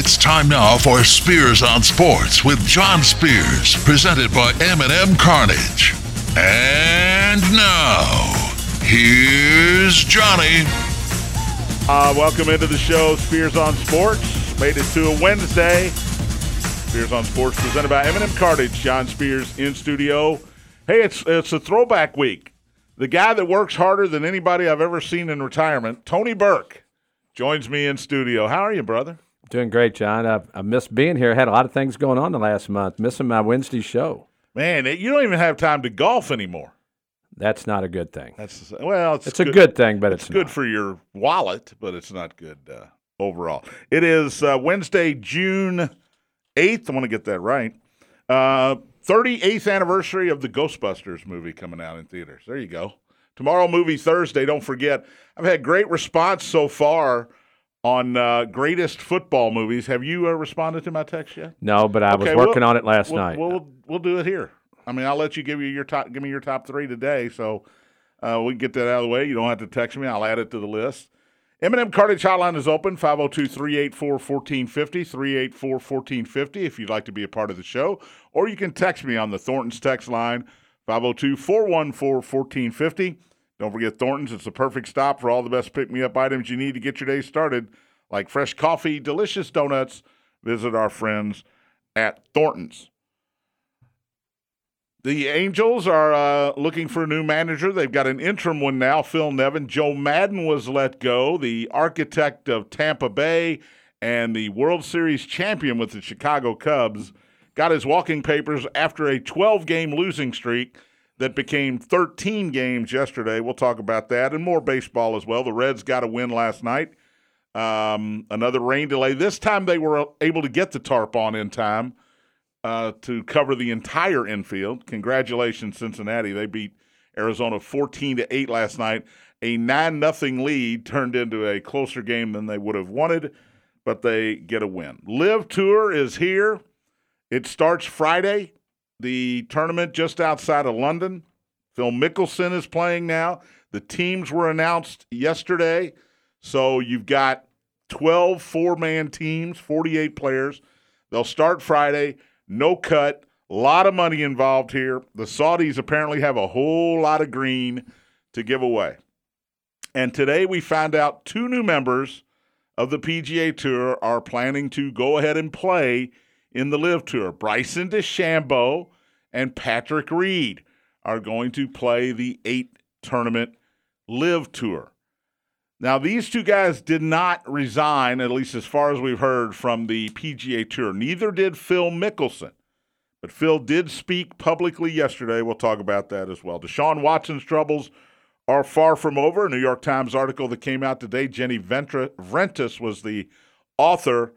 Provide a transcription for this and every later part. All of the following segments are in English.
It's time now for Spears on Sports with John Spears, presented by M&M Cartage. And now, here's Johnny. Uh, welcome into the show, Spears on Sports. Made it to a Wednesday. Spears on Sports presented by M&M Cartage. John Spears in studio. Hey, it's it's a throwback week. The guy that works harder than anybody I've ever seen in retirement, Tony Burke, joins me in studio. How are you, brother? Doing great, John. I've, I missed being here. I had a lot of things going on the last month. Missing my Wednesday show. Man, you don't even have time to golf anymore. That's not a good thing. That's well, it's, It's a good thing, but It's, it's, good not. for your wallet, but it's not good uh, overall. It is uh, Wednesday, June eighth. I want to get that right. Uh, 38th anniversary of the Ghostbusters movie coming out in theaters. There you go. Tomorrow, movie Thursday. Don't forget. I've had great response so far on uh, greatest football movies. Have you uh, responded to my text yet? No, but I Okay, was working we'll- on it last we'll, night. We'll we'll do it here. I mean, I'll let you give you your top. Give me your top three today, so uh, we can get that out of the way. You don't have to text me. I'll add it to the list. M&M Cartage Hotline is open 502-384-1450, 384-1450 if you'd like to be a part of the show. Or you can text me on the Thornton's text line 502-414-1450. Don't forget Thornton's. It's the perfect stop for all the best pick-me-up items you need to get your day started, like fresh coffee, delicious donuts. Visit our friends at Thornton's. The Angels are uh, looking for a new manager. They've got an interim one now, Phil Nevin. Joe Maddon was let go, the architect of Tampa Bay and the World Series champion with the Chicago Cubs. Got his walking papers after a 12 game losing streak that became 13 games yesterday. We'll talk about that and more baseball as well. The Reds got a win last night. Um, another rain delay. This time they were able to get the tarp on in time uh, to cover the entire infield. Congratulations, Cincinnati. They beat Arizona 14 to 8 last night. A 9 nothing lead turned into a closer game than they would have wanted, but they get a win. LIV Tour is here. It starts Friday. The tournament just outside of London. Phil Mickelson is playing now. The teams were announced yesterday. So you've got 12 four man teams, 48 players. They'll start Friday, no cut, a lot of money involved here. The Saudis apparently have a whole lot of green to give away. And today we found out two new members of the PGA Tour are planning to go ahead and play in the LIV Tour. Bryson DeChambeau and Patrick Reed are going to play the eight tournament LIV Tour. Now, these two guys did not resign, at least as far as we've heard, from the PGA Tour. Neither did Phil Mickelson. But Phil did speak publicly yesterday. We'll talk about that as well. Deshaun Watson's troubles are far from over. A New York Times article that came out today, Jenny Ventra- Vrentas was the author.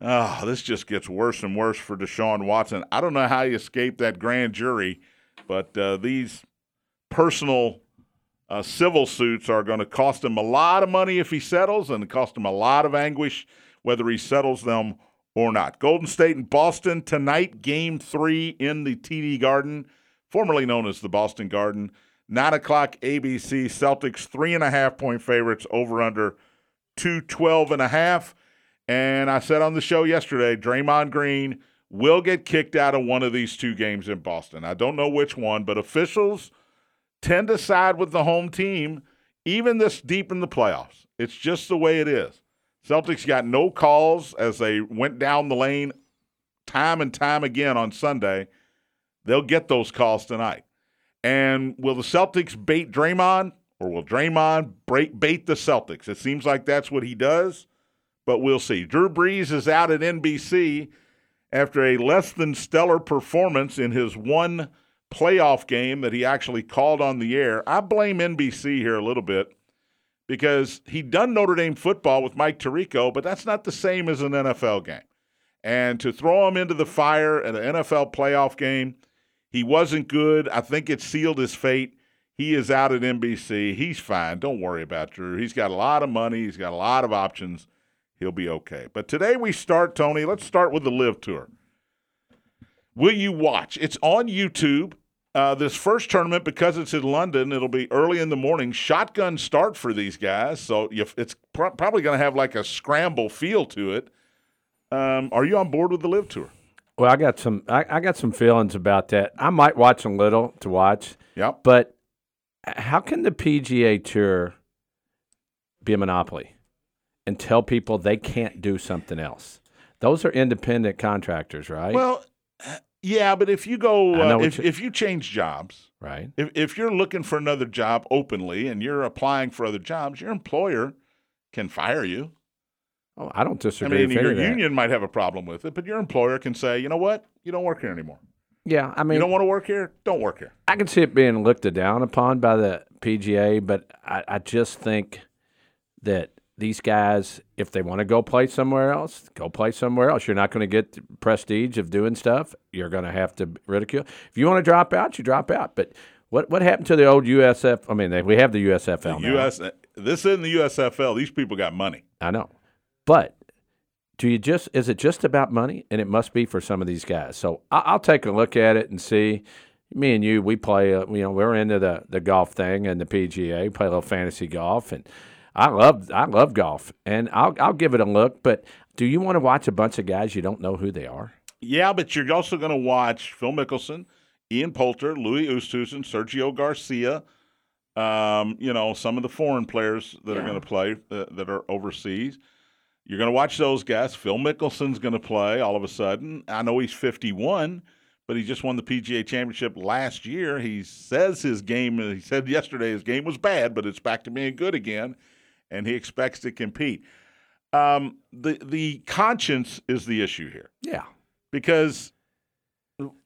Oh, this just gets worse and worse for Deshaun Watson. I don't know how he escaped that grand jury, but uh, these personal uh, civil suits are going to cost him a lot of money if he settles and cost him a lot of anguish whether he settles them or not. Golden State and Boston tonight, game three in the TD Garden, formerly known as the Boston Garden. Nine o'clock ABC, Celtics three and a half point favorites over under 212 and a half. And I said on the show yesterday, Draymond Green will get kicked out of one of these two games in Boston. I don't know which one, but officials tend to side with the home team, even this deep in the playoffs. It's just the way it is. Celtics got no calls as they went down the lane time and time again on Sunday. They'll get those calls tonight. And will the Celtics bait Draymond or will Draymond bait the Celtics? It seems like that's what he does, but we'll see. Drew Brees is out at NBC after a less than stellar performance in his one playoff game that he actually called on the air. I blame NBC here a little bit because he'd done Notre Dame football with Mike Tirico, but that's not the same as an NFL game. And to throw him into the fire at an NFL playoff game, he wasn't good. I think it sealed his fate. He is out at NBC. He's fine. Don't worry about Drew. He's got a lot of money. He's got a lot of options. He'll be okay. But today we start, Tony. Let's start with the LIV Tour. Will you watch? It's on YouTube. Uh, this first tournament, because it's in London, it'll be early in the morning. Shotgun start for these guys, so you, it's pr- probably going to have like a scramble feel to it. Um, are you on board with the LIV Tour? Well, I got some. I, I got some feelings about that. I might watch a little to watch, Yep. but how can the PGA Tour be a monopoly and tell people they can't do something else? Those are independent contractors, right? Well, yeah, but if you go, uh, if, you- if you change jobs, right. if, if you're looking for another job openly and you're applying for other jobs, your employer can fire you. Oh, I don't disagree. I mean, your union might have a problem with it, but your employer can say, you know what, you don't work here anymore. Yeah, I mean, you don't want to work here, don't work here. I can see it being looked down upon by the PGA, but I, I just think that these guys, if they want to go play somewhere else, go play somewhere else. You're not going to get the prestige of doing stuff. You're going to have to ridicule. If you want to drop out, you drop out. But what what happened to the old USF? I mean, they, we have the USFL The now. US, this isn't the USFL. These people got money. I know, but do you just is it just about money? And it must be for some of these guys. So I, I'll take a look at it and see. Me and you, we play. Uh, you know, we're into the the golf thing and the PGA. Play a little fantasy golf, and I love I love golf, and I'll I'll give it a look. But do you want to watch a bunch of guys you don't know who they are? Yeah, but you're also going to watch Phil Mickelson, Ian Poulter, Louis Oosthuizen, Sergio Garcia. Um, you know, some of the foreign players that are going to play uh, that are overseas. You're going to watch those guys. Phil Mickelson's going to play all of a sudden. I know he's 51, but he just won the PGA Championship last year. He says his game. He said yesterday his game was bad, but it's back to being good again, and he expects to compete. Um, the the conscience is the issue here Yeah, because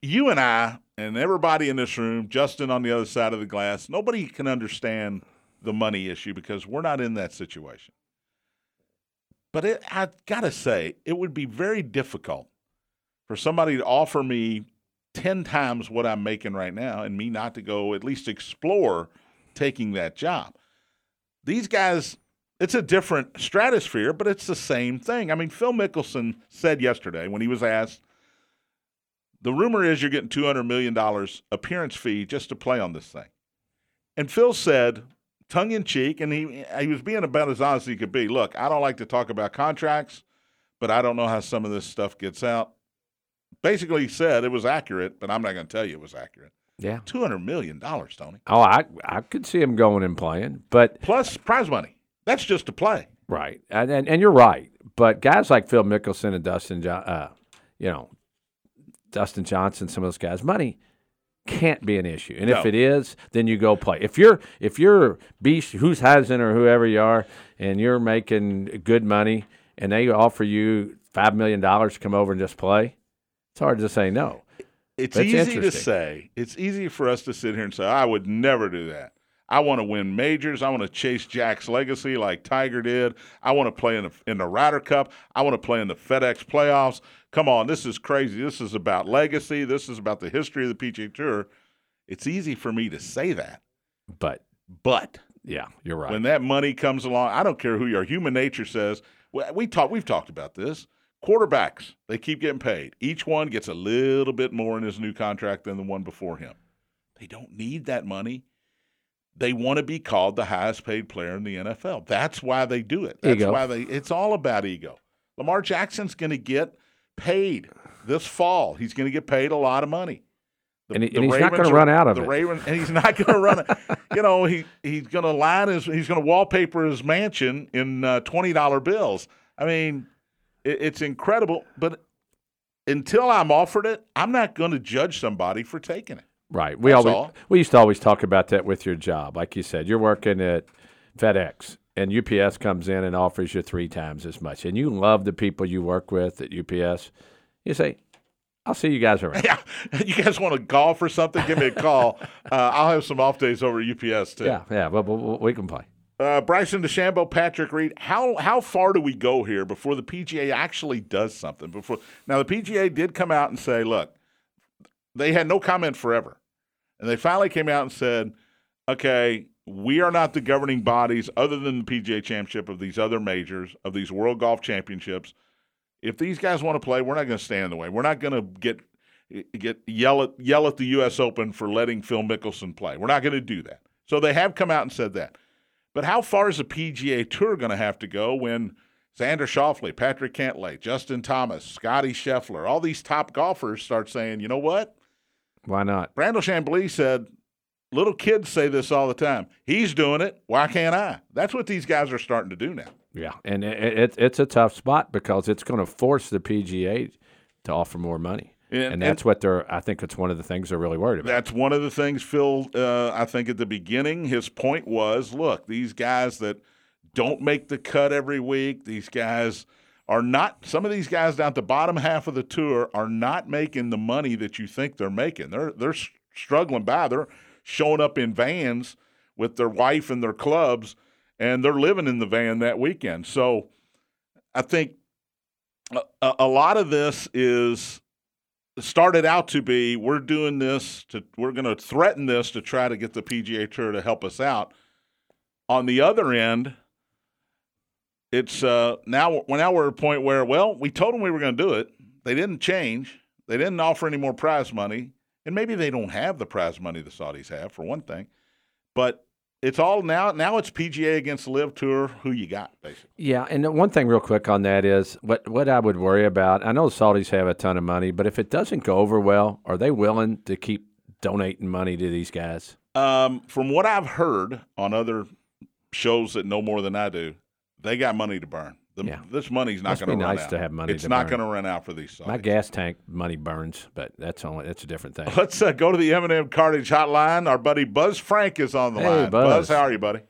you and I and everybody in this room, Justin on the other side of the glass, nobody can understand the money issue because we're not in that situation. But it, I gotta say, it would be very difficult for somebody to offer me ten times what I'm making right now, and me not to go at least explore taking that job. These guys, it's a different stratosphere, but it's the same thing. I mean, Phil Mickelson said yesterday when he was asked, the rumor is you're getting $200 million appearance fee just to play on this thing. And Phil said, tongue in cheek, and he, he was being about as honest as he could be look, I don't like to talk about contracts, but I don't know how some of this stuff gets out. Basically, he said it was accurate, but I'm not going to tell you it was accurate. yeah. $200 million, Tony. Oh, I I could see him going and playing, but Plus prize money. That's just to play. Right, and, and and you're right. But guys like Phil Mickelson and Dustin, Jo- uh, you know, Dustin Johnson, some of those guys, money can't be an issue. And if it is, then you go play. If you're if you're Beast, who's Hazen or whoever you are, and you're making good money, and they offer you five million dollars to come over and just play, it's hard to say no. It's That's easy to say. It's easy for us to sit here and say, I would never do that. I want to win majors. I want to chase Jack's legacy like Tiger did. I want to play in the, in the Ryder Cup. I want to play in the FedEx playoffs. Come on, this is crazy. This is about legacy. This is about the history of the PGA Tour. It's easy for me to say that. But But yeah, you're right. when that money comes along, I don't care who you are. Human nature says we, we talk. We've talked about this. Quarterbacks they keep getting paid. Each one gets a little bit more in his new contract than the one before him. They don't need that money. They want to be called the highest paid player in the NFL. That's why they do it. That's Ego. why they. It's all about ego. Lamar Jackson's going to get paid this fall. He's going to get paid a lot of money. The- And he- and he's not gonna run out of the it. Ravens, and he's not going to run it. You know, he he's going to line his, he's going to wallpaper his mansion in uh, twenty dollar bills. I mean, it, it's incredible. But until I'm offered it, I'm not going to judge somebody for taking it. Right. We That's always all. we used to always talk about that with your job. Like you said, you're working at FedEx and UPS comes in and offers you three times as much. And you love the people you work with at UPS. You say, I'll see you guys around. Yeah, you guys want to golf or something? Give me a call. uh, I'll have some off days over at UPS too. yeah, yeah, but, but- but we can play. Uh, Bryson DeChambeau, Patrick Reed. How how far do we go here before the PGA actually does something? Before now, the PGA did come out and say, look, they had no comment forever, and they finally came out and said, okay, we are not the governing bodies other than the PGA Championship of these other majors of these World Golf Championships. If these guys want to play, we're not going to stand in the way. We're not going to get get yell at yell at the U.S. Open for letting Phil Mickelson play. We're not going to do that. So they have come out and said that. But how far is the PGA Tour going to have to go when Xander Schauffele, Patrick Cantlay, Justin Thomas, Scotty Scheffler, all these top golfers start saying, you know what? Why not? Brandel Chamblee said, little kids say this all the time. He's doing it. Why can't I? That's what these guys are starting to do now. Yeah, and it, it, it's a tough spot because it's going to force the PGA to offer more money. And, and that's and what they're. I think it's one of the things they're really worried about. That's one of the things Phil. Uh, I think at the beginning, his point was, look, these guys that don't make the cut every week, these guys are not. Some of these guys down at the bottom half of the tour are not making the money that you think they're making. They're they're struggling by. They're showing up in vans with their wife and their clubs, and they're living in the van that weekend. So, I think a, a lot of this is started out to be we're doing this to we're going to threaten this to try to get the PGA Tour to help us out. On the other end, it's uh, now now we're at a point where well we told them we were going to do it. They didn't change. They didn't offer any more prize money, and maybe they don't have the prize money the Saudis have for one thing. But it's all now. Now it's PGA against LIV Tour. Who you got, basically? Yeah, and one thing real quick on that is what what I would worry about. I know the Saudis have a ton of money, but if it doesn't go over well, are they willing to keep donating money to these guys? Um, from what I've heard on other shows that know more than I do, they got money to burn. The, yeah. This money's not going to run nice out. to have money. It's not going to run out for these. Saudis. My gas tank money burns, but that's only that's a different thing. Let's uh, go to the M&M Cartage Hotline. Our buddy Buzz Frank is on the hey, line. Buzz. Buzz, how are you, buddy?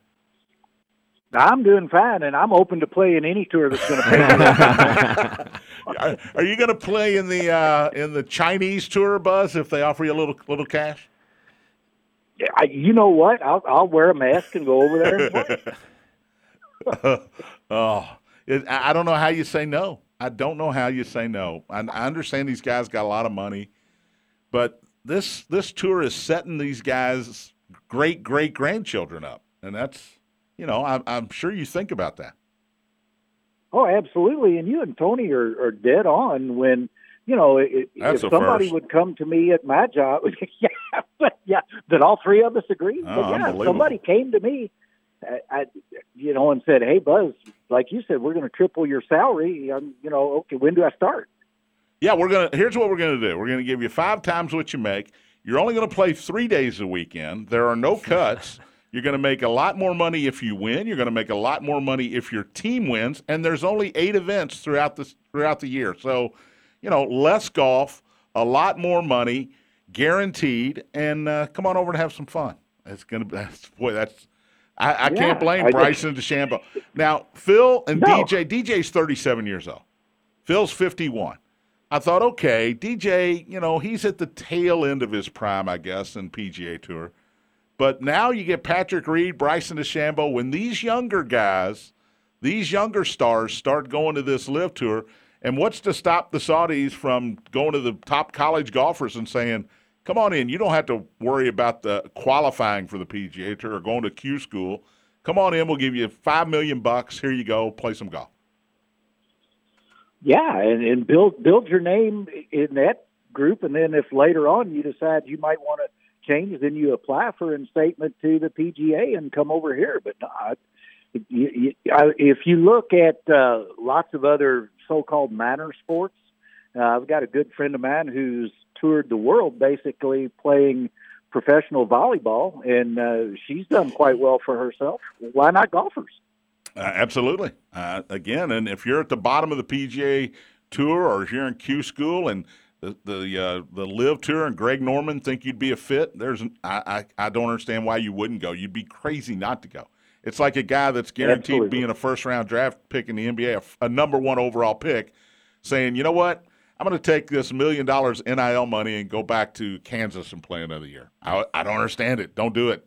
I'm doing fine, and I'm open to play in any tour that's going to pay. are, are you going to play in the uh, in the Chinese tour, Buzz? If they offer you a little little cash? I, you know what? I'll, I'll wear a mask and go over there and play. oh, it, I don't know how you say no. I don't know how you say no. I, I understand these guys got a lot of money, but this this tour is setting these guys' great great grandchildren up, and that's you know, I'm, I'm sure you think about that. Oh, absolutely. And you and Tony are, are dead on when, you know, it, if somebody first. would come to me at my job, yeah, yeah, that all three of us agree. Oh, but yeah, somebody came to me, I, I, you know, and said, "Hey, Buzz, like you said, we're going to triple your salary. Um, you know, okay, when do I start?" Yeah, we're gonna. Here's what we're gonna do. We're gonna give you five times what you make. You're only going to play three days a weekend. There are no cuts. You're going to make a lot more money if you win. You're going to make a lot more money if your team wins. And there's only eight events throughout the throughout the year, so you know less golf, a lot more money, guaranteed. And uh, come on over and have some fun. It's gonna be that's, boy that's. I, I yeah, can't blame I Bryson DeChambeau. Now Phil and No. DJ. DJ's 37 years old. Phil's 51. I thought, okay, DJ, you know, he's at the tail end of his prime, I guess, in PGA Tour. But now you get Patrick Reed, Bryson DeChambeau. When these younger guys, these younger stars start going to this LIV tour, and what's to stop the Saudis from going to the top college golfers and saying, come on in, you don't have to worry about the qualifying for the PGA Tour or going to Q school. Come on in, we'll give you five million bucks. Here you go, play some golf. Yeah, and, and build build your name in that group, and then if later on you decide you might want to change, then you apply for an statement to the PGA and come over here. But not. If you look at uh, lots of other so-called minor sports, uh, I've got a good friend of mine who's toured the world basically playing professional volleyball, and uh, she's done quite well for herself. Why not golfers? Uh, absolutely. Uh, again, and if you're at the bottom of the PGA Tour or if you're in Q School and the the uh, the LIV tour and Greg Norman think you'd be a fit. There's I, I I don't understand why you wouldn't go. You'd be crazy not to go. It's like a guy that's guaranteed Absolutely. being a first round draft pick in the NBA, a, a number one overall pick, saying, you know what, I'm going to take this million dollars NIL money and go back to Kansas and play another year. I I don't understand it. Don't do it.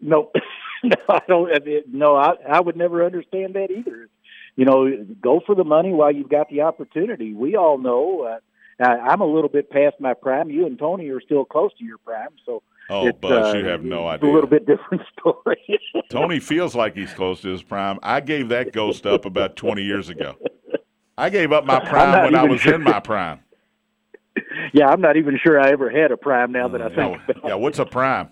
No, no, I don't. No, I, I would never understand that either. You know, go for the money while you've got the opportunity. We all know. Uh, I'm a little bit past my prime. You and Tony are still close to your prime, so Oh, Buzz, uh, you have no idea. a little bit different story. Tony feels like he's close to his prime. I gave that ghost up about 20 years ago. I gave up my prime when I was sure. in my prime. yeah, I'm not even sure I ever had a prime. Now that I think Yeah, about yeah, what's a prime?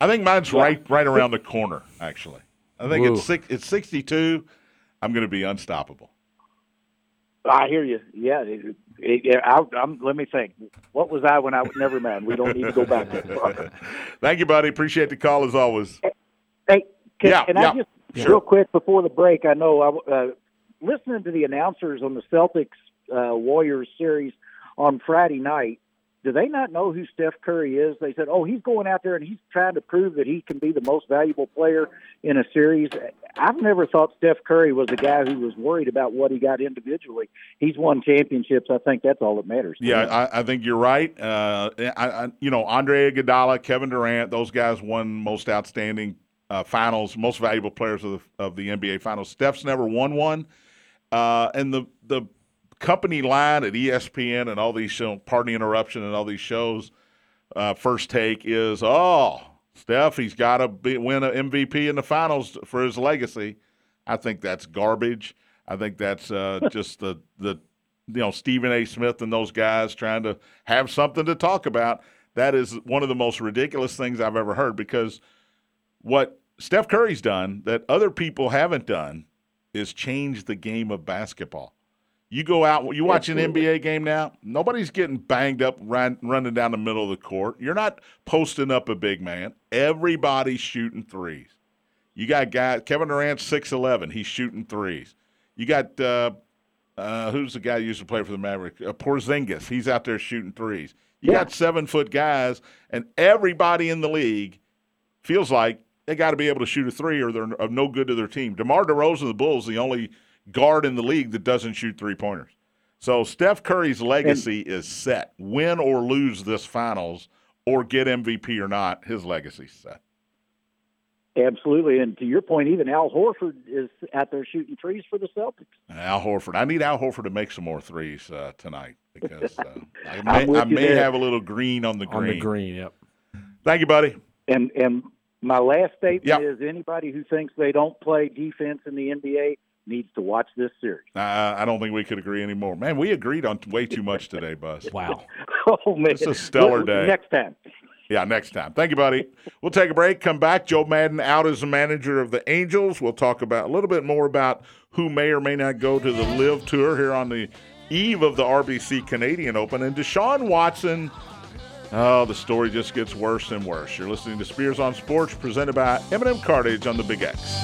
I think mine's right right around the corner. Actually, I think Whoa. it's six, it's 62. I'm going to be unstoppable. I hear you. Yeah, it, it, I, am let me think. What was I when I was never mind. We don't need to go back that. Thank you, buddy. Appreciate the call as always. Hey, can, yeah, can yeah. I just Sure. real quick before the break? I know I uh, listening to the announcers on the Celtics uh, Warriors series on Friday night. Do they not know who Steph Curry is? They said, "Oh, he's going out there and he's trying to prove that he can be the most valuable player in a series." I've never thought Steph Curry was a guy who was worried about what he got individually. He's won championships. I think that's all that matters. Yeah. I, I think you're right. Uh, I, I, you know, Andre Iguodala, Kevin Durant, those guys won most outstanding uh, finals, most valuable players of the, of the NBA finals. Steph's never won one, uh, and the the company line at ESPN and all these Party Interruption and all these shows, uh, first take is oh Steph, he's got to win an MVP in the finals for his legacy. I think that's garbage. I think that's uh, just the the you know Stephen A. Smith and those guys trying to have something to talk about. That is one of the most ridiculous things I've ever heard because what Steph Curry's done that other people haven't done is change the game of basketball. You go out, you watch an NBA game now, nobody's getting banged up run, running down the middle of the court. You're not posting up a big man. Everybody's shooting threes. You got guys, Kevin Durant, 6'11, he's shooting threes. You got, uh, uh, who's the guy who used to play for the Mavericks? Uh, Porzingis, he's out there shooting threes. You Yeah. got seven foot guys, and everybody in the league feels like they got to be able to shoot a three or they're of no good to their team. DeMar DeRozan of the Bulls, the only guard in the league that doesn't shoot three pointers. So Steph Curry's legacy is set. Win or lose this finals or get MVP or not, his legacy's set. Absolutely, and to your point, even Al Horford is out there shooting trees for the Celtics. Al Horford. I need Al Horford to make some more threes uh, tonight because uh, I may, I may have a little green on the green. on the green. Yep. Thank you, buddy. And and my last statement Yep. is anybody who thinks they don't play defense in the NBA needs to watch this series. Uh, I don't think we could agree anymore. Man, we agreed on way too much today, Buzz. Wow. Oh man, It's a stellar day. Next time. Yeah, next time. Thank you, buddy. We'll take a break, come back. Joe Maddon out as the manager of the Angels. We'll talk about a little bit more about who may or may not go to the LIV Tour here on the eve of the RBC Canadian Open. And Deshaun Watson, oh, the story just gets worse and worse. You're listening to Spears on Sports, presented by M&M Cartage on the Big X.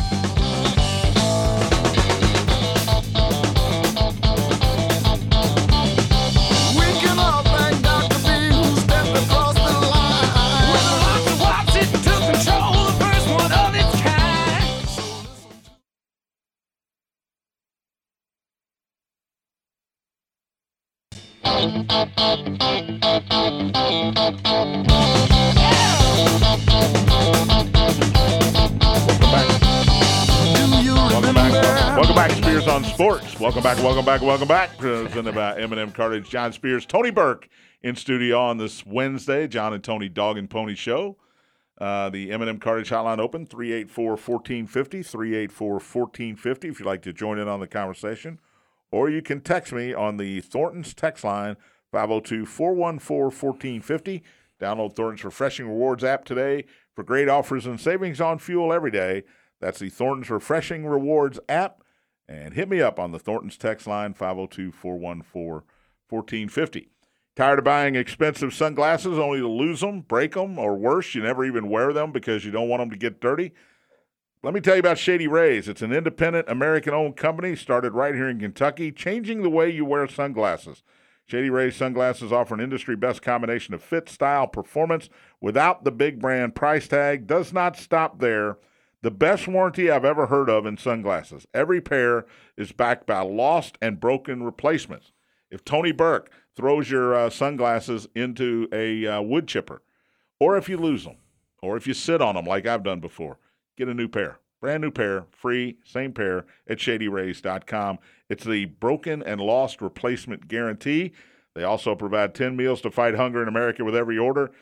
Do you Welcome back. Welcome back, Spears on Sports. Welcome back, welcome back, welcome back. Presented by M&M Cartage, John Spears, Tony Burke in studio on this Wednesday. John and Tony Dog and Pony Show. Uh, the M&M Cartage Hotline open 384 1450, 384 1450 if you'd like to join in on the conversation. Or you can text me on the Thornton's text line 502 414 1450. Download Thornton's Refreshing Rewards app today for great offers and savings on fuel every day. That's the Thornton's Refreshing Rewards app. And hit me up on the Thornton's text line 502 414 1450. Tired of buying expensive sunglasses only to lose them, break them, or worse, you never even wear them because you don't want them to get dirty? Let me tell you about Shady Rays. It's an independent American owned company started right here in Kentucky, changing the way you wear sunglasses. Shady Rays sunglasses offer an industry best combination of fit, style, performance without the big brand price tag. Does not stop there. The best warranty I've ever heard of in sunglasses. Every pair is backed by lost and broken replacements. If Tony Burke throws your uh, sunglasses into a uh, wood chipper, or if you lose them, or if you sit on them like I've done before, get a new pair. Brand new pair, free, same pair at shadyrays.com. It's the broken and lost replacement guarantee. They also provide 10 meals to fight hunger in America with every order.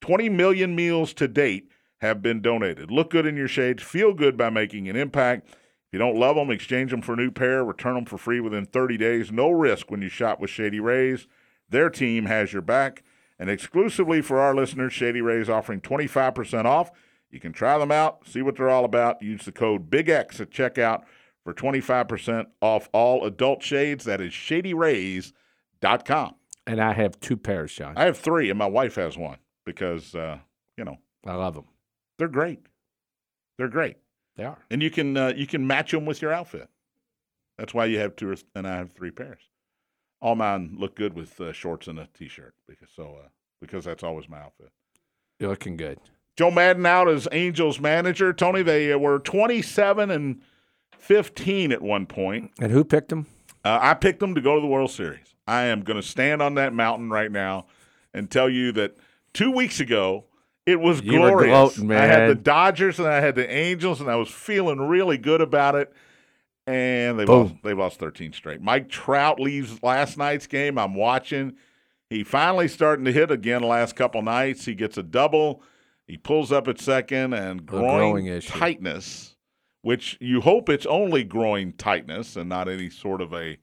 20 million meals to date have been donated. Look good in your shades, feel good by making an impact. If you don't love them, exchange them for a new pair, return them for free within 30 days. No risk when you shop with Shady Rays. Their team has your back. And exclusively for our listeners, Shady Rays offering 25% off. You can try them out, see what they're all about. Use the code BIGX at checkout for 25% off all adult shades. That is shadyrays.com. And I have two pairs, John. I have three, and my wife has one because, uh, you know, I love them. they're great. They're great. They are. And you can uh, you can match them with your outfit. That's why you have two, or th- and I have three pairs. All mine look good with uh, shorts and a t-shirt because so uh, because that's always my outfit. You're looking good. Joe Maddon out as Angels manager. Tony, they were 27 and 15 at one point. And who picked them? Uh, I picked them to go to the World Series. I am going to stand on that mountain right now and tell you that two weeks ago it was You glorious. gloating, I had the. Dodgers and I had the Angels, and I was feeling really good about it. And they Boom. lost. They lost 13 straight. Mike Trout leaves last night's game. I'm watching. He finally starting to hit again. The last couple nights, he gets a double. He pulls up at second and groin tightness, which you hope it's only groin tightness and not any sort of a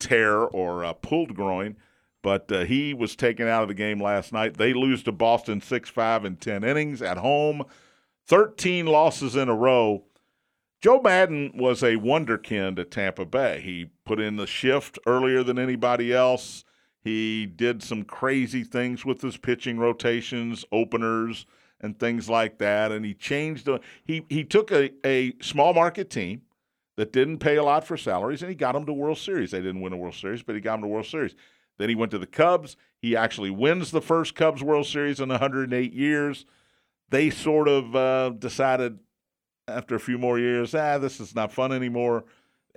tear or a pulled groin. But uh, he was taken out of the game last night. They lose to Boston 6 5 in 10 innings at home, 13 losses in a row. Joe Maddon was a wonderkind at Tampa Bay. He put in the shift earlier than anybody else. He did some crazy things with his pitching rotations, openers, and things like that. And he changed the he he took a, a small market team that didn't pay a lot for salaries and he got them to World Series. They didn't win a World Series, but he got them to World Series. Then he went to the Cubs. He actually wins the first Cubs World Series in 108 years. They sort of uh, decided after a few more years, ah, this is not fun anymore.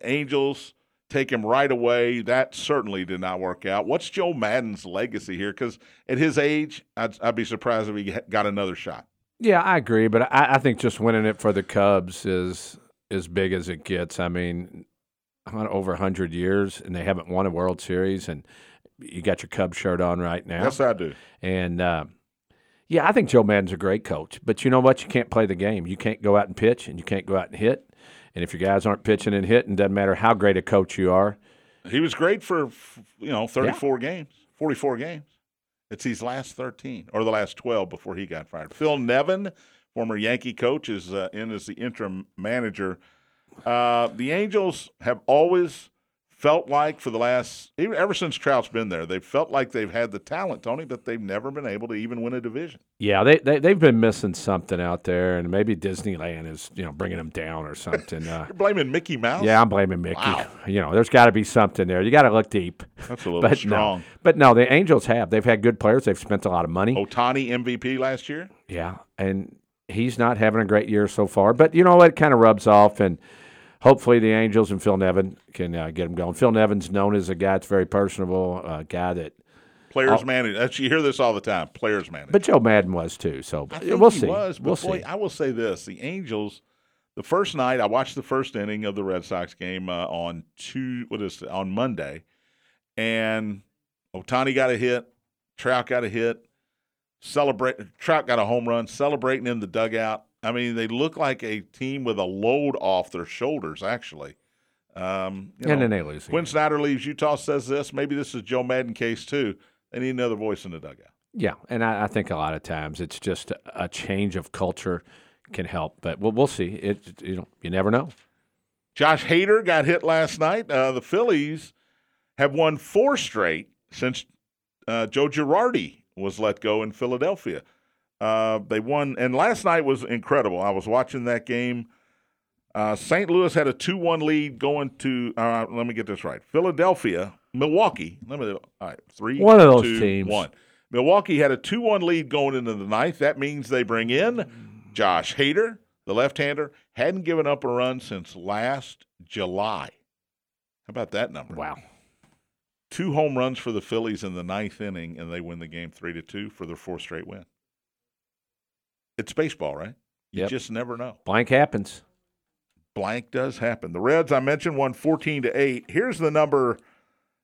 Angels take him right away. That certainly did not work out. What's Joe Maddon's legacy here? Because at his age, I'd, I'd be surprised if he got another shot. Yeah, I agree, but I, I think just winning it for the Cubs is as big as it gets. I mean, over hundred years, and they haven't won a World Series, and you got your Cubs shirt on right now. Yes, I do. And uh, yeah, I think Joe Maddon's a great coach, but you know what? You can't play the game. You can't go out and pitch, and you can't go out and hit. And if your guys aren't pitching and hitting, doesn't matter how great a coach you are. He was great for you know 34 games, 44 games. It's these last 13 or the last 12 before he got fired. Phil Nevin, former Yankee coach, is uh, in as the interim manager. Uh, the Angels have always felt like for the last even ever since Trout's been there, they've felt like they've had the talent, Tony, but they've never been able to even win a division. Yeah, they, they they've been missing something out there, and maybe Disneyland is you know bringing them down or something. Uh, You're blaming Mickey Mouse? yeah, I'm blaming Mickey. Wow. You know, there's got to be something there. You got to look deep. that's a little But strong. no, but no, the Angels have. They've had good players. They've spent a lot of money. Ohtani MVP last year. Yeah, and he's not having a great year so far. But you know what? It kind of rubs off, and hopefully the Angels and Phil Nevin can uh, get him going. Phil Nevin's known as a guy that's very personable, a guy that. Players manager. That's, you hear this all the time. Players manage. But Joe Maddon was too. So we'll he see. was, we'll boy, see. I will say this: the Angels, the first night I watched the first inning of the Red Sox game uh, on two, what is it, on Monday, and Ohtani got a hit, Trout got a hit, celebrate. Trout got a home run, celebrating in the dugout. I mean, they look like a team with a load off their shoulders, actually. Um, you and know, then they lose. Quin again. Snyder leaves. Utah says this. Maybe this is Joe Maddon case too. They need another voice in the dugout. Yeah, and I, I think a lot of times it's just a, a change of culture can help. But we'll, we'll see. It you know you never know. Josh Hader got hit last night. Uh, the Phillies have won four straight since uh, Joe Girardi was let go in Philadelphia. Uh, they won, and last night was incredible. I was watching that game. Uh, St. Louis had a 2 1 lead going to, uh, let me get this right. Philadelphia, Milwaukee. Let me, all right, three, One of those two, teams. one. Milwaukee had a 2 1 lead going into the ninth. That means they bring in Josh Hader, the left hander, hadn't given up a run since last July. How about that number? Wow. Two home runs for the Phillies in the ninth inning, and they win the game three to two for their fourth straight win. It's baseball, right? You Yep. just never know. Blank happens. Blank does happen. The Reds, I mentioned, won 14 to 8. Here's the number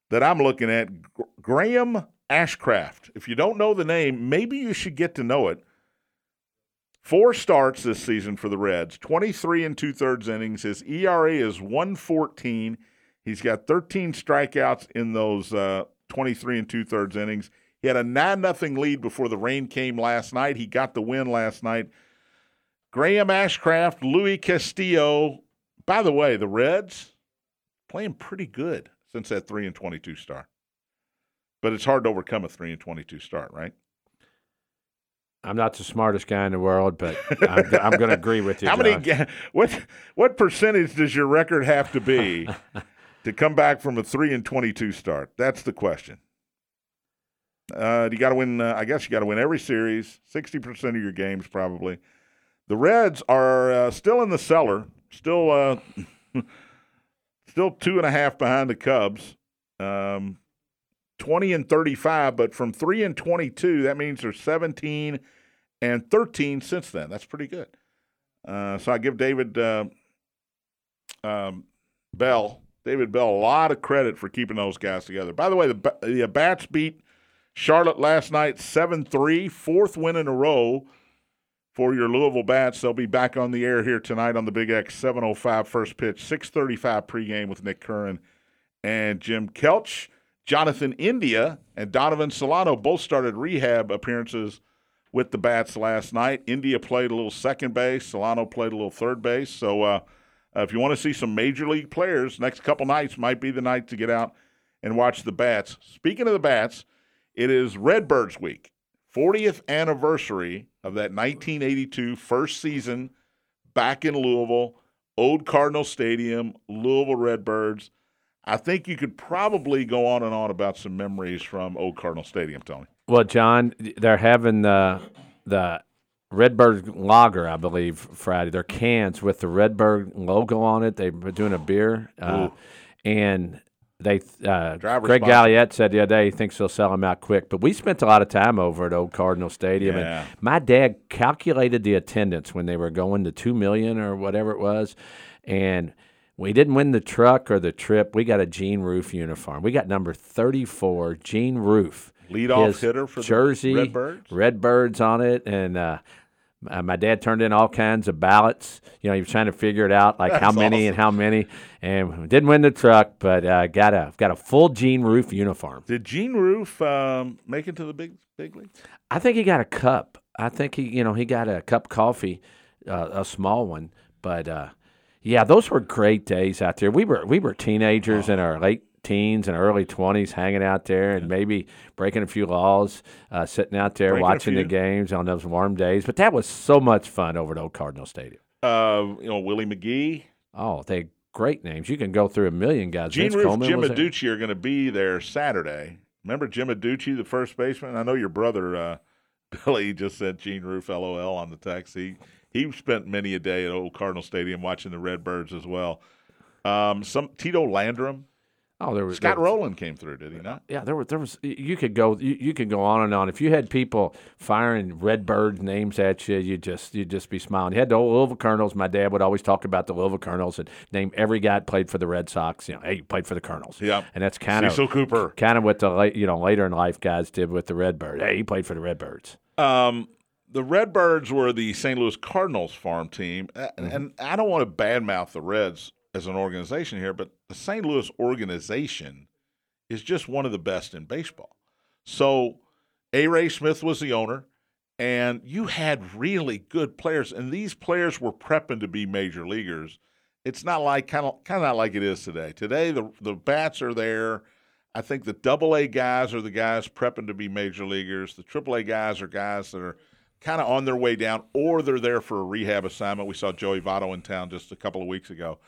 that I'm looking at Gr- Graham Ashcraft. If you don't know the name, maybe you should get to know it. Four starts this season for the Reds, 23 and two thirds innings. His ERA is 114. He's got 13 strikeouts in those uh, 23 and two thirds innings. He had a 9 0 lead before the rain came last night. He got the win last night. Graham Ashcraft, Luis Castillo, By the way, the Reds playing pretty good since that three and twenty-two start. But it's hard to overcome a three and twenty-two start, right? I'm not the smartest guy in the world, but I'm, I'm going to agree with you. How many? What what percentage does your record have to be to come back from a three and twenty-two start? That's the question. Uh, you got to win. Uh, I guess you got to win every series, sixty percent of your games probably. The Reds are uh, still in the cellar, still uh, still two and a half behind the Cubs. Um, 20 and 35, but from 3 and 22, that means they're 17 and 13 since then. That's pretty good. Uh, so I give David uh, um, Bell, David Bell, a lot of credit for keeping those guys together. By the way, the, the Bats beat Charlotte last night 7 3, fourth win in a row for your Louisville Bats. They'll be back on the air here tonight on the Big X 705 first pitch, 635 pregame with Nick Curran and Jim Kelch. Jonathan India and Donovan Solano both started rehab appearances with the Bats last night. India played a little second base, Solano played a little third base. So uh, if you want to see some major league players, next couple nights might be the night to get out and watch the Bats. Speaking of the Bats, it is Redbirds Week, 40th anniversary of that 1982 first season back in Louisville, Old Cardinal Stadium, Louisville Redbirds. I think you could probably go on and on about some memories from Old Cardinal Stadium, Tony. Well, John, they're having the the Redbird Lager, I believe, Friday. They're cans with the Redbird logo on it. They're doing a beer, uh, and they uh, Driver's Greg sponsor. Galliette said the other day he thinks they'll sell them out quick. But we spent a lot of time over at Old Cardinal Stadium, Yeah. and my dad calculated the attendance when they were going to two million or whatever it was, and. We didn't win the truck or the trip. We got a Gene Roof uniform. We got number 34, Gene Roof. Leadoff His hitter for the jersey, Redbirds? Redbirds on it, and uh, uh, my dad turned in all kinds of ballots. You know, he was trying to figure it out, like how many awesome. and how many, and didn't win the truck, but uh, got a got a full Gene Roof uniform. Did Gene Roof um, make it to the big big league? I think he got a cup. I think he, you know, he got a cup coffee, uh, a small one. But uh, yeah, those were great days out there. We were we were teenagers in our late teens and early twenties, hanging out there and maybe breaking a few laws, uh, sitting out there Breaking watching the games on those warm days. But that was so much fun over at Old Cardinal Stadium. Uh, you know, Willie McGee, Oh, they great names. You can go through a million guys. Gene Vince Roof, Coleman Jim. Aducci are going to be there Saturday. Remember Jim Adduci, the first baseman? I know your brother uh, Billy just said Gene Roof LOL on the text. He he spent many a day at Old Cardinal Stadium watching the Redbirds as well. Um, some Tito Landrum, Oh, there was Scott there- Rowland came through, did he not? Yeah, there was there was you could go you, you could go on and on. If you had people firing Redbird names at you, you just you'd just be smiling. You had the old Louisville Colonels. My dad would always talk about the Louisville Colonels and name every guy that played for the Red Sox. You know, hey, you played for the Colonels. Yeah. and that's kind of Cecil Cooper. kind of what the late you know later in life guys did with the Redbird. Hey, he played for the Redbirds. Um, the Redbirds were the St. Louis Cardinals farm team, A- and I don't want to badmouth the Reds as an organization here, but the St. Louis organization is just one of the best in baseball. So, A. Ray Smith was the owner, and you had really good players, and these players were prepping to be major leaguers. It's not like kind of kind of like it is today. Today, the the bats are there. I think the double A guys are the guys prepping to be major leaguers. The triple A guys are guys that are kind of on their way down, or they're there for a rehab assignment. We saw Joey Votto in town just a couple of weeks ago.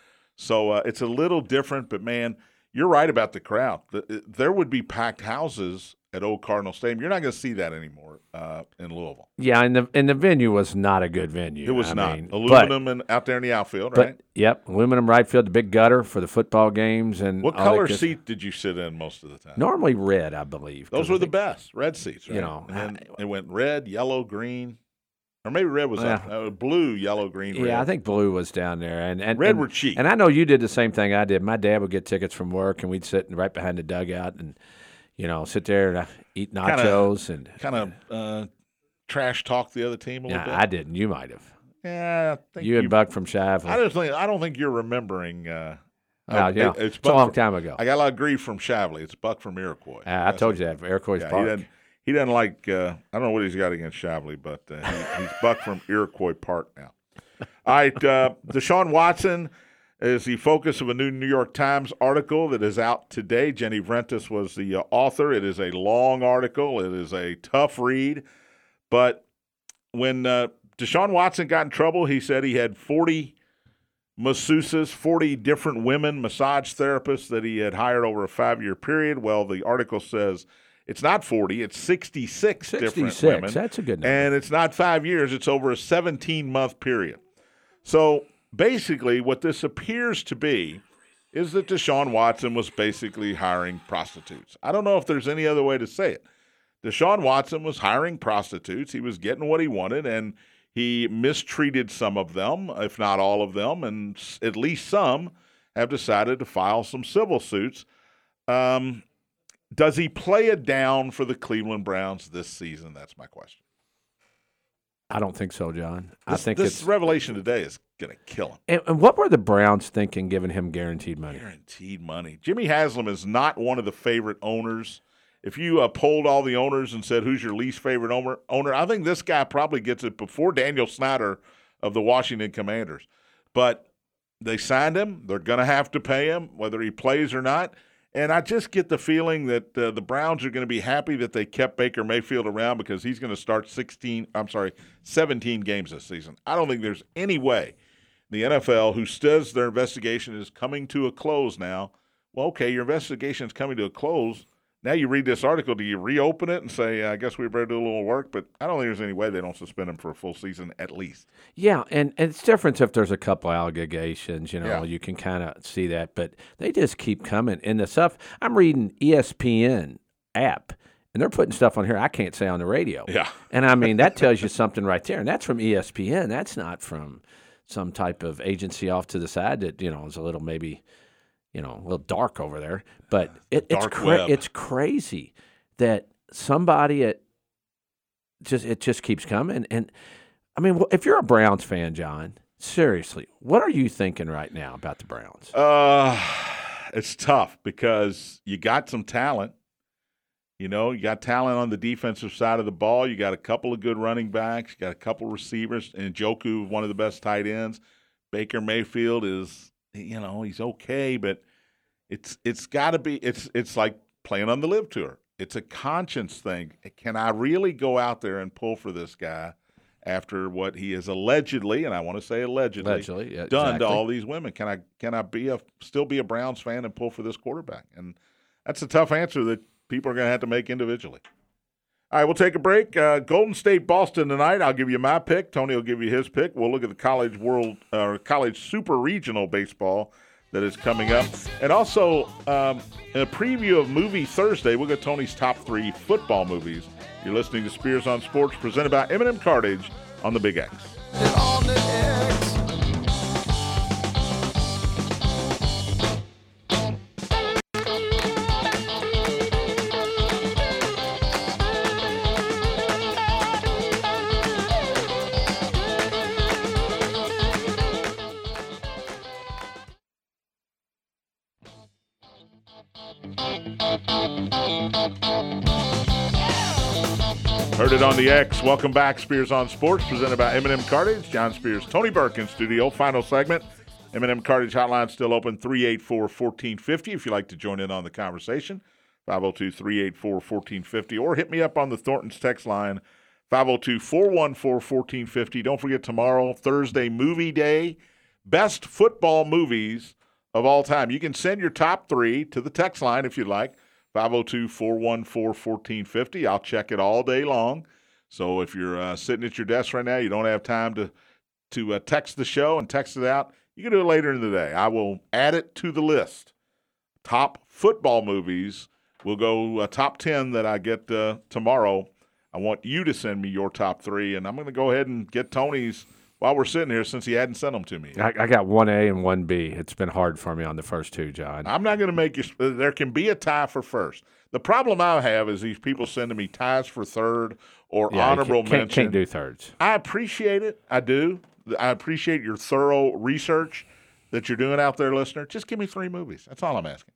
So uh, it's a little different, but man, you're right about the crowd. The, there would be packed houses at Old Cardinal Stadium. You're not going to see that anymore uh, in Louisville. Yeah, and the and the venue was not a good venue. It was I not mean, but- aluminum and out there in the outfield, But, right? yep, aluminum right field, the big gutter for the football games, and What color seat did you sit in most of the time? Normally red, I believe. Those I were the think- best red seats, right? You know, and I- it went red, yellow, green, or maybe red was up, uh, blue, yellow, green. red. Yeah, I think blue was down there, and and Red and, were cheap. And I know you did the same thing I did. My dad would get tickets from work, and we'd sit right behind the dugout, and you know, sit there and uh, eat Kinda- nachos, and kind of uh, trash talk the other team a little yeah, bit. I didn't. You might have. yeah, I think You and Buck from Shively. I don't think I don't think you're remembering. Uh, Oh, uh, yeah. it- it's, Buck a long from- time ago. I got a lot of grief from Shively. It's Buck from Iroquois. Uh, I told you that Iroquois Yeah, Park. He doesn't like. Uh, I don't know what he's got against Shively, but uh, he, he's Buck from Iroquois Park now. All right, uh, Deshaun Watson. is the focus of a new New York Times article that is out today. Jenny Vrentas was the uh, author. It is a long article, it is a tough read. But when uh, Deshaun Watson got in trouble, he said he had 40 masseuses, 40 different women massage therapists that he had hired over a five year period. Well, the article says it's not 40, it's 66, different women. That's a good number. And it's not five years, it's over a 17 month period. So basically, what this appears to be is that Deshaun Watson was basically hiring prostitutes. I don't know if there's any other way to say it. Deshaun Watson was hiring prostitutes. He was getting what he wanted, and he mistreated some of them, if not all of them, and at least some have decided to file some civil suits. Um, does he play it down for the Cleveland Browns this season? That's my question. I don't think so, John. I think this it's. revelation today is going to kill him. And, and what were the Browns thinking giving him guaranteed money? Guaranteed money. Jimmy Haslam is not one of the favorite owners. If you uh, polled all the owners and said who's your least favorite owner, owner, I think this guy probably gets it before Daniel Snyder of the Washington Commanders. But they signed him. They're going to have to pay him whether he plays or not. And I just get the feeling that uh, the Browns are going to be happy that they kept Baker Mayfield around because he's going to start 16, I'm sorry, 17 games this season. I don't think there's any way the NFL, who says their investigation is coming to a close now, well, okay, your investigation is coming to a close. Now you read this article. Do you reopen it and say, I guess we better do a little work? But I don't think there's any way they don't suspend him for a full season at least. Yeah, and, and it's different if there's a couple allegations, you know, Yeah. you can kind of see that, but they just keep coming. And the stuff I'm reading ESPN app, and they're putting stuff on here I can't say on the radio. Yeah. And I mean, that tells you something right there. And that's from ESPN. That's not from some type of agency off to the side that, you know, is a little maybe, you know, a little dark over there. But it, it's cra- it's crazy that somebody at just it just keeps coming. And I mean, if you're a Browns fan, John, seriously, what are you thinking right now about the Browns? Uh, it's tough because you got some talent. You know, you got talent on the defensive side of the ball. You got a couple of good running backs. You got a couple of receivers. And Njoku, one of the best tight ends. Baker Mayfield is, you know, he's okay, but it's it's got to be. It's it's like playing on the LIV tour. It's a conscience thing. Can I really go out there and pull for this guy after what he is allegedly, and I want to say allegedly, Allegedly, yeah, done exactly. to all these women? Can I can I be a still be a Browns fan and pull for this quarterback? And that's a tough answer that people are going to have to make individually. All right, we'll take a break. Uh, Golden State, Boston tonight. I'll give you my pick. Tony will give you his pick. We'll look at the college world, uh, college super regional baseball that is coming up, and also um, a preview of Movie Thursday. We'll get Tony's top three football movies. You're listening to Spears on Sports, presented by M&M Cartage on the Big X. Heard it on the X. Welcome back, Spears on Sports, presented by M&M Cartage. John Spears, Tony Burke in studio. Final segment. M&M Cartage hotline still open 384 1450 if you'd like to join in on the conversation. 502 384 1450 or hit me up on the Thornton's text line 502 414 1450. Don't forget tomorrow, Thursday, movie day. Best football movies of all time. You can send your top three to the text line if you'd like. 502 414 1450. I'll check it all day long. So if you're uh, sitting at your desk right now, you don't have time to, to uh, text the show and text it out, you can do it later in the day. I will add it to the list. Top football movies. We'll go uh, top 10 that I get uh, tomorrow. I want you to send me your top three, and I'm going to go ahead and get Tony's while we're sitting here since he hadn't sent them to me. I, I got one A and one B. It's been hard for me on the first two, John. I'm not going to make you. uh, There can be a tie for first. The problem I have is these people sending me ties for third or Yeah, honorable can't, mention. can't do thirds. I appreciate it. I do. I appreciate your thorough research that you're doing out there, listener. Just give me three movies. That's all I'm asking.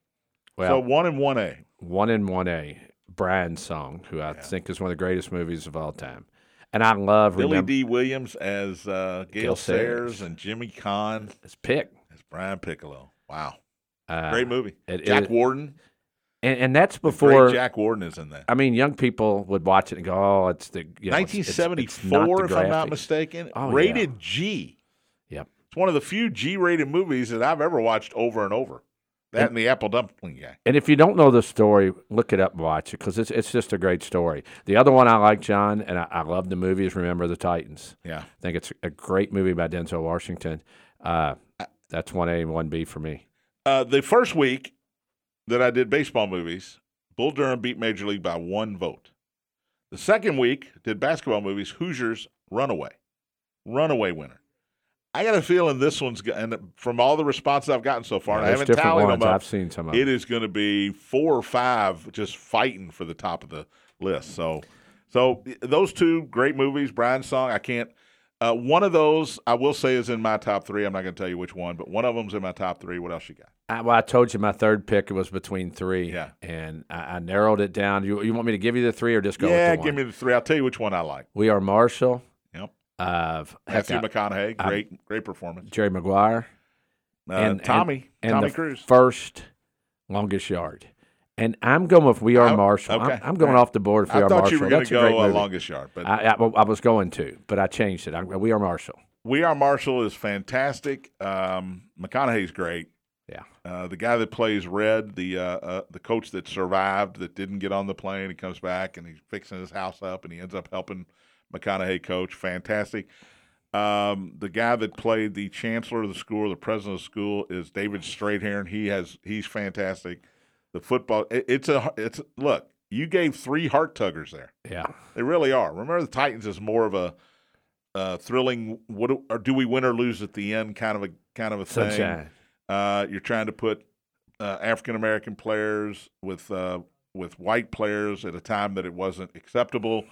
Well, so one and one A. one in one A. Brian's song, who I think is one of the greatest movies of all time, and I love Billy remember D. Williams as uh, Gale, Gale Sayers. Sayers. and Jimmy Caan his pick. as Brian Piccolo. Wow, Uh, great movie. it Jack is- Warden. and, and that's before. Jack Warden is in that. I mean, young people would watch it and go, "Oh, it's the you know, it's- it's- it's 1974, the if I'm not mistaken. Oh, yeah. rated G. Yep. It's one of the few G-rated movies that I've ever watched over and over. That and, the Apple Dumpling Guy. And if you don't know the story, look it up and watch it because it's it's just a great story. The other one I like, John, and I, I love the movie is Remember the Titans. Yeah. I think it's a great movie by Denzel Washington. Uh, that's one A and one B for me. Uh, the first week that I did baseball movies, Bull Durham beat Major League by one vote. The second week did basketball movies, Hoosiers Runaway, runaway winner. I got a feeling this one's and from all the responses I've gotten so far, Yeah, I haven't tallied them up. I've seen some of It is going to be four or five just fighting for the top of the list. So, so those two great movies, Brian's song. I can't. Uh, one of those I will say is in my top three. I'm not going to tell you which one, but one of them's in my top three. What else you got? I, well, I told you my third pick was between three. Yeah. And I, I narrowed it down. You, you want me to give you the three or just go yeah, give me the three. I'll tell you which one I like. We are Marshall. Uh, heck, Matthew McConaughey, I- great, great performance. Jerry Maguire. Uh, and- Tommy, and Tommy the Cruz. First longest yard. And I'm going with We Are Marshall. I'm- I'm, going right. off the board. with We I Are thought Marshall. you were going to go uh, longest yard, but I, I, I was going to, but I changed it. I'm, we Are Marshall. We Are Marshall is fantastic. Um, McConaughey's great. Yeah. Uh, the guy that plays Red, the uh, uh, the coach that survived, that didn't get on the plane, he comes back and he's fixing his house up, and he ends up helping McConaughey coach. Fantastic. Um, the guy that played the chancellor of the school, the president of the school, is David Strathairn. He has he's fantastic. The football, it, it's a it's look. You gave three heart tuggers there. Yeah. They really are. Remember, the Titans is more of a uh, thrilling. What do- or do we win or lose at the end? Kind of a kind of a thing. Sunshine. Uh, you're trying to put uh, African American players with uh, with white players at a time that it wasn't acceptable.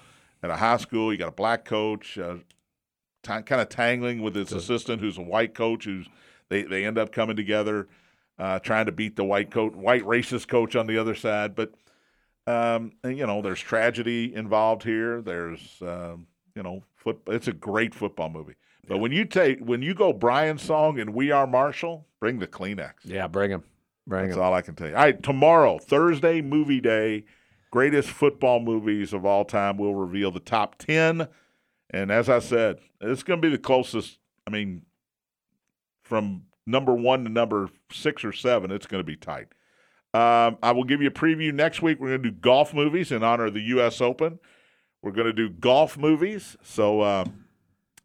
At a high school, you got a black coach, uh, t- kind of tangling with his assistant, who's a white coach. Who's they they end up coming together, uh, trying to beat the white coach, white racist coach on the other side. But um, and, you know, there's tragedy involved here. There's um, you know, foot. It's a great football movie. But when you take when you go Brian's song and We Are Marshall, bring the Kleenex. Yeah, bring him. Bring That's him. all I can tell you. All right, tomorrow, Thursday, movie day, greatest football movies of all time. We'll reveal the top 10. And as I said, it's going to be the closest. I mean, from number one to number six or seven, it's going to be tight. Um, I will give you a preview next week. We're going to do golf movies in honor of the U.S. Open. We're going to do golf movies. So uh,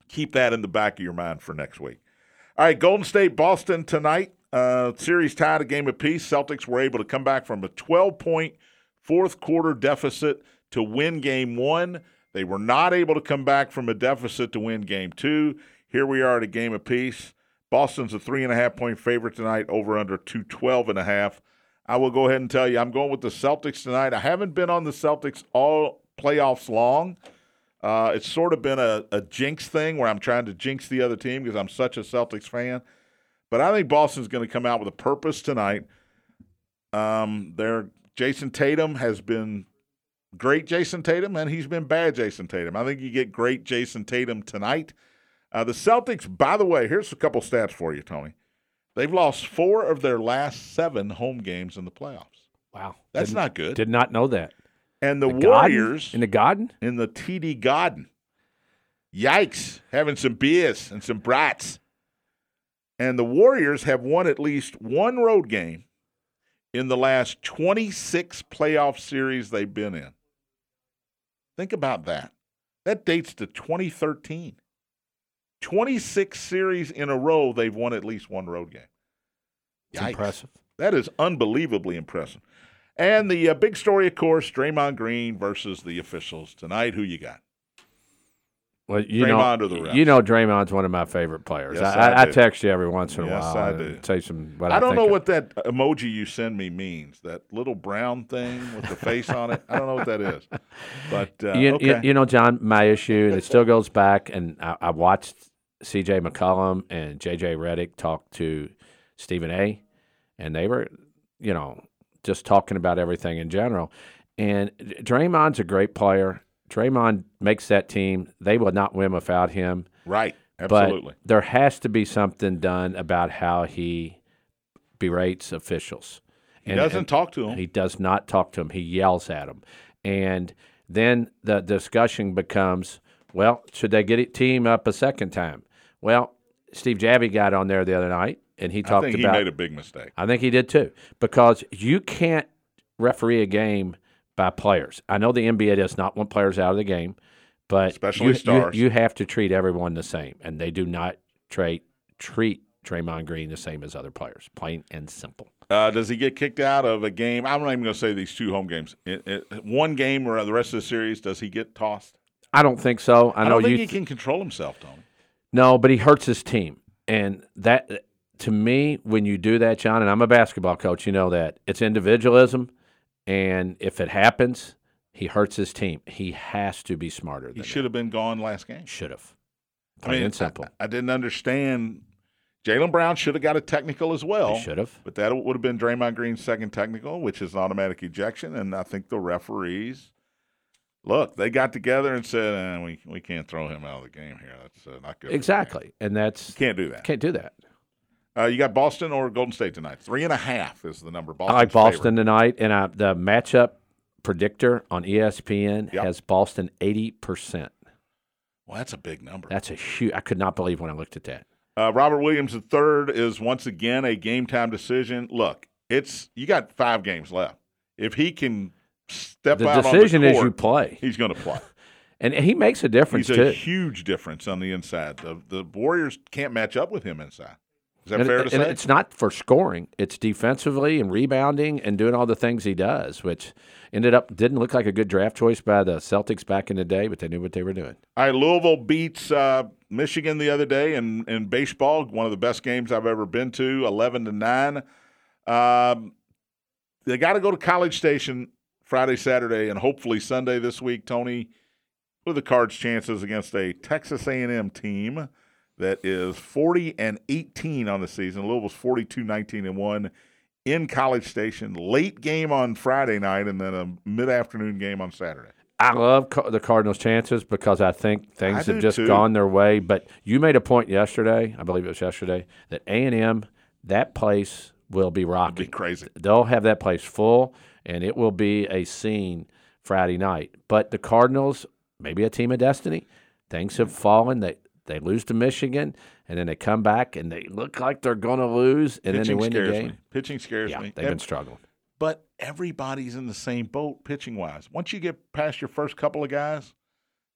keep that in the back of your mind for next week. All right, Golden State, Boston tonight. Uh, series tied a game apiece. Celtics were able to come back from a 12 point fourth quarter deficit to win game one. They were not able to come back from a deficit to win game two. Here we are at a game apiece. Boston's a three and a half point favorite tonight, over under 212 and a half. I will go ahead and tell you I'm going with the Celtics tonight. I haven't been on the Celtics all playoffs long. Uh, it's sort of been a, a jinx thing where I'm trying to jinx the other team because I'm such a Celtics fan. But I think Boston's going to come out with a purpose tonight. Um, their Jayson Tatum has been great, Jayson Tatum, and he's been bad, Jayson Tatum. I think you get great Jayson Tatum tonight. Uh, the Celtics, by the way, here's a couple stats for you, Tony. They've lost four of their last seven home games in the playoffs. Wow. That's Didn't- not good. Did not know that. and the, The Garden? Warriors In the garden? in the TD Garden. Yikes, having some beers and some brats. And the Warriors have won at least one road game in the last 26 playoff series they've been in. Think about that. That dates to 2013. 26 series in a row, they've won at least one road game. It's Yikes. impressive. That is unbelievably impressive. And the uh, big story, of course, Draymond Green versus the officials tonight. Who you got? Well, you Draymond know, or the refs? you know, Draymond's one of my favorite players. Yes, I, I I, text you every once in a Yes, while I do. say some. I, I don't know of- what that emoji you send me means. That little brown thing with the face on it. I don't know what that is. But uh, you, okay. you, you know, John, my issue, and it still goes back, and I, I watched C.J. McCollum and J.J. Redick talk to Stephen A., and they were, you know, just talking about everything in general. And Draymond's a great player. Draymond makes that team. They will not win without him. right. Absolutely. But there has to be something done about how he berates officials. he doesn't talk to him. He does not talk to them. He yells at them. And then the discussion becomes, well, should they get it team up a second time? Well, Steve Javie got on there the other night and he I talked about, he made a big mistake. I think he did too, because you can't referee a game by players. I know the NBA does not want players out of the game, but Especially you, you- stars. You, have to treat everyone the same, and they do not treat treat Draymond Green the same as other players. Plain and simple. Uh, does he get kicked out of a game? I'm not even going to say these two home games. It, it, one game or the rest of the series, does he get tossed? I don't think so. I, I, know don't think you. he can control himself, Tony. No, but he hurts his team. And that, to me, when you do that, John, and I'm a basketball coach, you know that it's individualism. And if it happens, he hurts his team. He has to be smarter than He should have been gone last game. Should have. I Plain mean, and simple. I, I didn't understand. Jaylen Brown should have got a technical as well. He should have. But that would have been Draymond Green's second technical, which is an automatic ejection. And I think the referees, look, they got together and said, eh, we, we can't throw him out of the game here. That's uh, not good. for the game." Exactly. And that's Can't do that. can't do that. Uh, you got Boston or Golden State tonight? Three and a half is the number. I like Boston favorite. tonight, and I, the matchup predictor on ESPN Yep. has Boston eighty percent. Well, that's a big number. That's a huge. I could not believe when I looked at that. Uh, Robert Williams the third is once again a game time decision. Look, it's you got five games left. If he can step The out decision on the is you play, he's going to play. and he makes a difference He's a too. huge difference on the inside. The, the Warriors can't match up with him inside. Is that and, fair to say? it's not for scoring; it's defensively and rebounding and doing all the things he does, which ended up didn't look like a good draft choice by the Celtics back in the day, but they knew what they were doing. All right, Louisville beats uh, Michigan the other day in, in baseball. One of the best games I've ever been to, eleven to nine. Um, they got to go to College Station Friday, Saturday, and hopefully Sunday this week. Tony, what are the Cards' chances against a Texas A&M team that is forty and eighteen on the season? Louisville's 42, 19 and one in College Station. Late game on Friday night, and then a mid-afternoon game on Saturday. I love the Cardinals' chances because I think things I have just too. gone their way. But you made a point yesterday, I believe it was yesterday, that A and M, that place will be It'd be rocking. crazy. They'll have that place full, and it will be a scene Friday night. But the Cardinals, maybe a team of destiny. Things have fallen. They they lose to Michigan, and then they come back and they look like they're going to lose, and then they Pitching win the game. me. Pitching scares Yeah, me. they've Ev- been struggling. but everybody's in the same boat pitching wise. Once you get past your first couple of guys,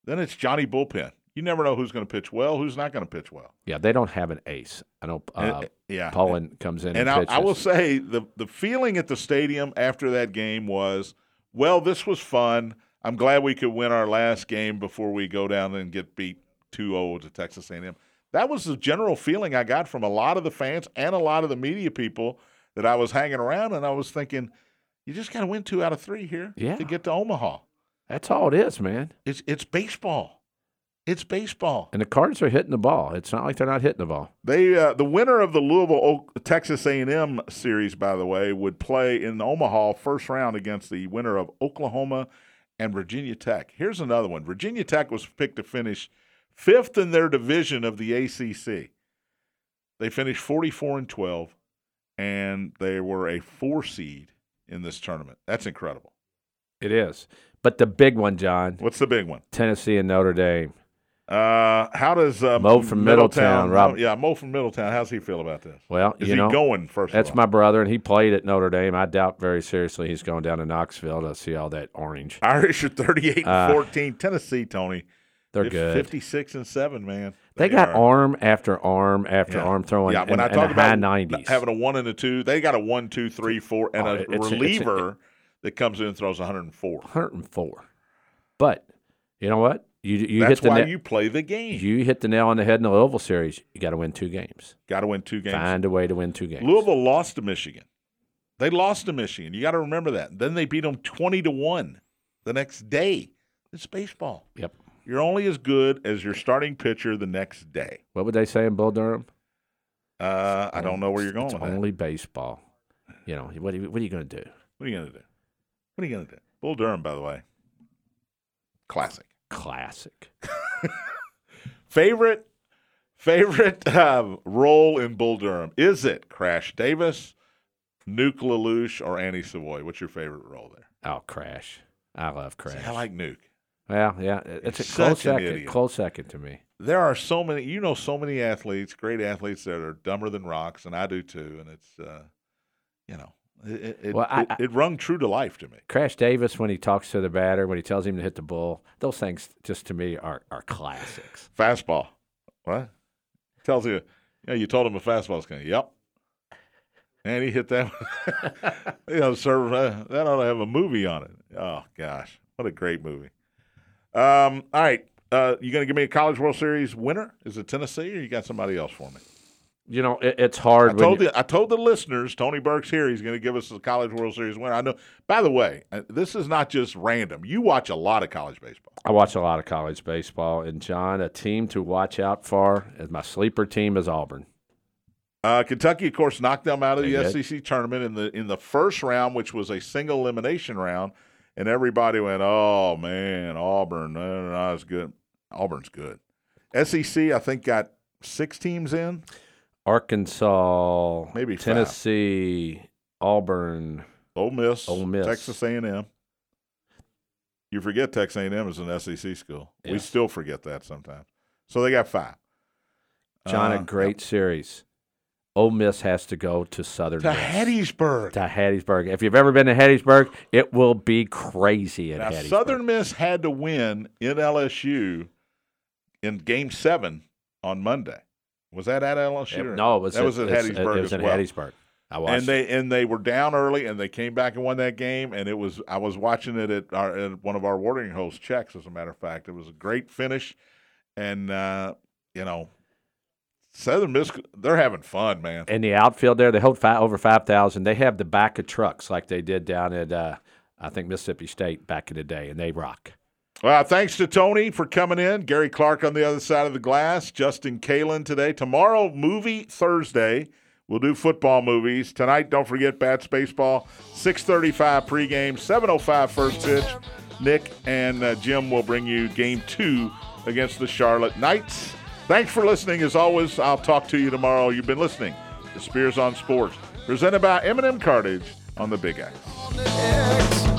then it's Johnny bullpen. You never know who's going to pitch well, who's not going to pitch well. Yeah, they don't have an ace. I know uh, And- yeah, Poland comes in and, and I, I will say the the feeling at the stadium after that game was, well, this was fun. I'm glad we could win our last game before we go down and get beat 2-0 to Texas A&M. That was the general feeling I got from a lot of the fans and a lot of the media people that I was hanging around, and I was thinking, you just got to win two out of three here Yeah. to get to Omaha. That's all it is, man. It's it's baseball. It's baseball. And the Cards are hitting the ball. It's not like they're not hitting the ball. They uh, the winner of the Louisville Texas A&M series, by the way, would play in the Omaha first round against the winner of Oklahoma and Virginia Tech. Here's another one. Virginia Tech was picked to finish fifth in their division of the ACC. They finished 44 and 12, and they were a four seed in this tournament. That's incredible. It is. But the big one, John, What's the big one? Tennessee and Notre Dame. Uh, how does uh, Mo from Middletown, Rob- Yeah, Mo from Middletown. How's he feel about this? Well, Is you he know, going first? that's my brother, and he played at Notre Dame. I doubt very seriously he's going down to Knoxville to see all that orange. Irish are 38 and Uh, 14. Tennessee, Tony. They're good. 56 and 7, man. They got are. arm after arm after Yeah. arm throwing Yeah, when in, I talk about 90s. having a one and a two, they got a one, two, three, four, and Oh, a it's a- it's reliever that comes in and throws 104. 104. But you know what? You you That's hit the why na- you play the game. you hit the nail on the head in the Louisville series. You got to win two games. got to win two games. Find a way to win two games. Louisville lost to Michigan. They lost to Michigan. You got to remember that. Then they beat them 20 to 1 the next day. It's baseball. Yep. You're only as good as your starting pitcher the next day. What would they say in Bull Durham? Uh, I don't know where you're going It's with that. only baseball. You know what? Are you, what are you going to do? What are you going to do? What are you going to do? Bull Durham, by the way, classic. Classic. Favorite, Favorite uh, role in Bull Durham? Is it Crash Davis, Nuke LaLoosh, or Annie Savoy? What's your favorite role there? Oh, Crash. I love Crash. I like Nuke. Yeah, it- it's a close second. idiot. Close second to me. There are so many, you know, so many athletes, great athletes that are dumber than rocks, and I do too. And it's, uh, you know, it, it, Well, I- it, it rung true to life to me. Crash Davis, when he talks to the batter, when he tells him to hit the ball, those things just to me are, are classics. Fastball. What? Tells you, yeah, you told him a fastball's coming. Yep. And he hit that one. you know, sir, uh, that ought to have a movie on it. Oh, gosh. What a great movie. Um, all right. Uh, you going to give me a College World Series winner? Is it Tennessee or you got somebody else for me? You know, it, it's hard. I told the I told the listeners Tony Burke's here. He's going to give us the College World Series winner. I know. By the way, uh, this is not just random. You watch a lot of college baseball. I watch a lot of college baseball, and John, a team to watch out for, as my sleeper team is Auburn. Uh, Kentucky, of course, knocked them out of They the did. SEC tournament in the in the first round, which was a single elimination round, and everybody went, "Oh man, Auburn, no, as good." Auburn's good. SEC, I think, got six teams in. Arkansas, Maybe five. Tennessee, Auburn. Ole Miss, Ole Miss. Texas A&M. You forget Texas A&M is an SEC school. We still forget that sometimes. So they got five. John, Uh, a great series. Ole Miss has to go to Southern to Miss. Hattiesburg. To Hattiesburg. If you've ever been to Hattiesburg, it will be crazy at Now, Hattiesburg. Southern Miss had to win in LSU in Game Seven on Monday. Was that at LSU? or- no, it was that at, was at Hattiesburg It was as at well. Hattiesburg. I watched. And they and they were down early, and they came back and won that game. And it was I was watching it at, our, at one of our watering holes checks. As a matter of fact, it was a great finish, and uh, you know, Southern Miss they're having fun, man. in the outfield there, they hold five, over five thousand. They have the back of trucks like they did down at uh, I think Mississippi State back in the day, and they rock. Well, thanks to Tony for coming in. Gary Clark on the other side of the glass. Justin Kalen today. Tomorrow, movie Thursday. We'll do football movies. Tonight, don't forget Bats Baseball. 635 pregame, 705 first pitch. Nick and uh, Jim will bring you game two against the Charlotte Knights. Thanks for listening. As always, I'll talk to you tomorrow. You've been listening to Spears on Sports, presented by M&M Cartage on the Big X.